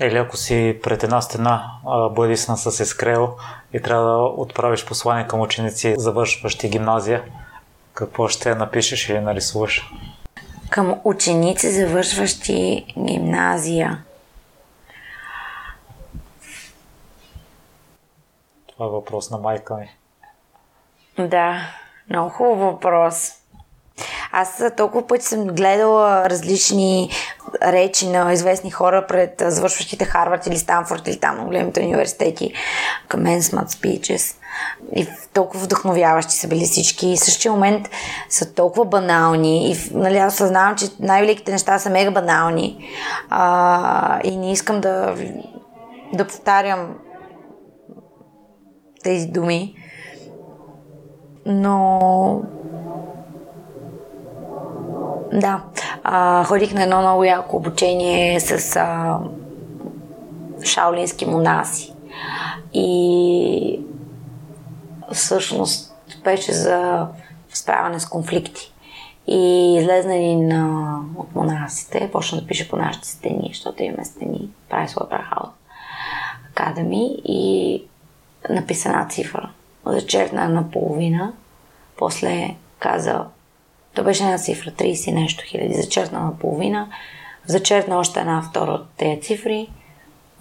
Или ако си пред една стена бъдисна с ескрел и трябва да отправиш послание към ученици, завършващи гимназия, какво ще напишеш или нарисуваш? Към ученици, завършващи гимназия. Това е въпрос на майка ми. Да, много хубав въпрос. Аз толкова пъти съм гледала различни речи на известни хора пред завършващите Харвард или Станфорд или там големите университети, commencement speeches. И толкова вдъхновяващи са били всички. И в същия момент са толкова банални. И нали, аз съзнавам, че най-великите неща са мега банални. А, и не искам да, да повтарям тези думи. Но да, а, ходих на едно много яко обучение с а, шаолински монаси. И всъщност беше за справяне с конфликти. И излезна един а, от монасите, почна да пише по нашите стени, защото имаме стени, прави Pricewaterhouse Academy и написа една цифра. Зачеркна наполовина, после каза то беше една цифра, 30 нещо хиляди, на половина, зачеркна още една втора от тези цифри,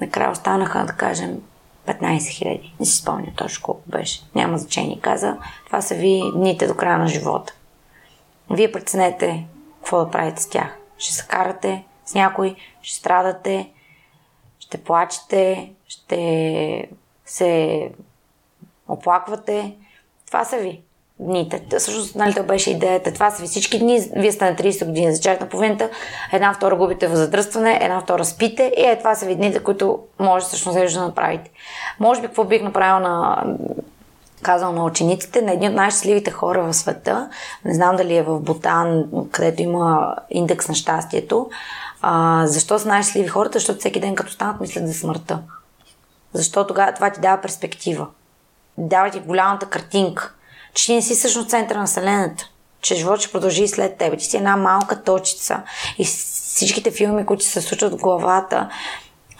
накрая останаха, да кажем, 15 хиляди. Не си спомня точно колко беше. Няма значение. Каза, това са ви дните до края на живота. Вие преценете какво да правите с тях. Ще се карате с някой, ще страдате, ще плачете, ще се оплаквате. Това са ви дните. Всъщност, нали, това беше идеята. Това са ви всички дни. Вие сте на 30 години за чак на половината. Една втора губите в задръстване, една втора спите. И е, това са ви дните, които може всъщност да направите. Може би какво бих направил на казал на учениците, на едни от най-щастливите хора в света, не знам дали е в Бутан, където има индекс на щастието, а, защо са най-щастливи хората? Защото всеки ден като станат мислят за смъртта. Защо тогава това ти дава перспектива. Дава ти голямата картинка че ти не си всъщност център на Вселената, че живот ще продължи и след теб. Ти си една малка точица и всичките филми, които се случват в главата,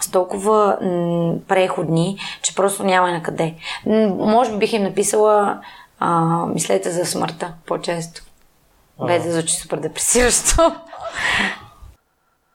са толкова м- преходни, че просто няма на къде. М- може би бих им написала а, мислете за смъртта по-често. Без да звучи супер депресиращо.